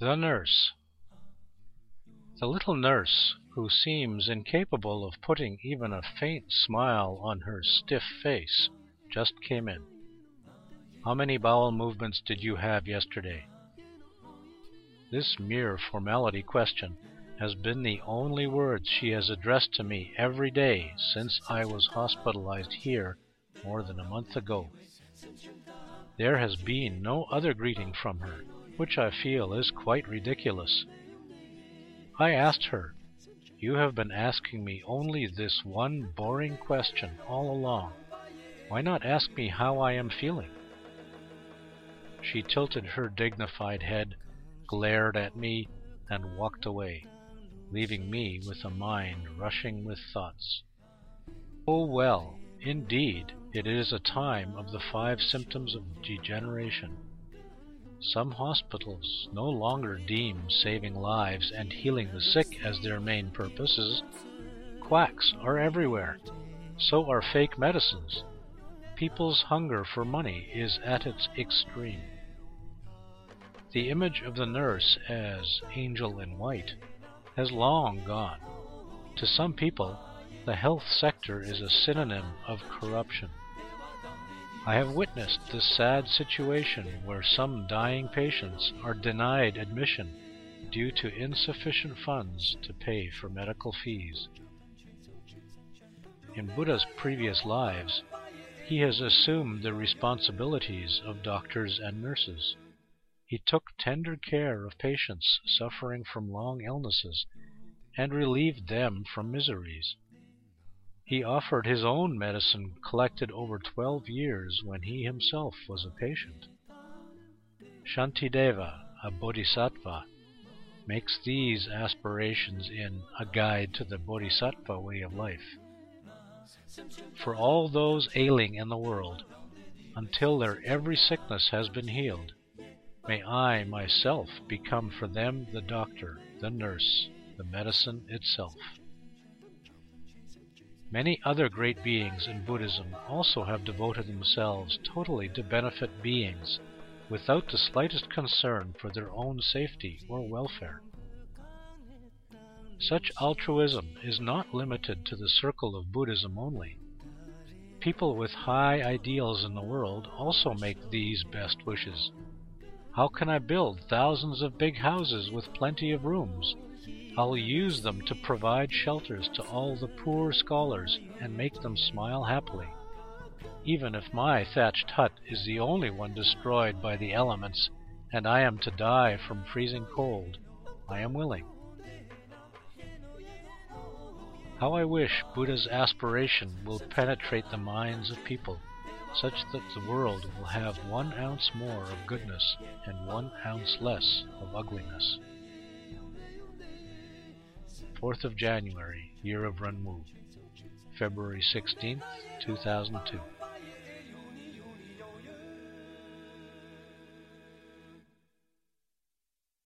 THE NURSE The little nurse, who seems incapable of putting even a faint smile on her stiff face, just came in. "How many bowel movements did you have yesterday?" This mere formality question has been the only words she has addressed to me every day since I was hospitalized here more than a month ago. There has been no other greeting from her, which I feel is quite ridiculous. I asked her, "You have been asking me only this one boring question all along. Why not ask me how I am feeling?" She tilted her dignified head, glared at me, and walked away, leaving me with a mind rushing with thoughts. Oh well, indeed, it is a time of the five symptoms of degeneration. Some hospitals no longer deem saving lives and healing the sick as their main purposes. Quacks are everywhere. So are fake medicines. People's hunger for money is at its extreme. The image of the nurse as angel in white has long gone. To some people, the health sector is a synonym of corruption. I have witnessed this sad situation where some dying patients are denied admission due to insufficient funds to pay for medical fees. In Buddha's previous lives, he has assumed the responsibilities of doctors and nurses. He took tender care of patients suffering from long illnesses and relieved them from miseries. He offered his own medicine collected over twelve years when he himself was a patient. Shantideva, a bodhisattva, makes these aspirations in A Guide to the Bodhisattva Way of Life. For all those ailing in the world, until their every sickness has been healed, may I myself become for them the doctor, the nurse, the medicine itself. Many other great beings in Buddhism also have devoted themselves totally to benefit beings without the slightest concern for their own safety or welfare. Such altruism is not limited to the circle of Buddhism only. People with high ideals in the world also make these best wishes. How can I build thousands of big houses with plenty of rooms? I'll use them to provide shelters to all the poor scholars and make them smile happily. Even if my thatched hut is the only one destroyed by the elements and I am to die from freezing cold, I am willing. How I wish Buddha's aspiration will penetrate the minds of people, such that the world will have one ounce more of goodness and one ounce less of ugliness. 4th of January, year of Renwu, February 16th, 2002.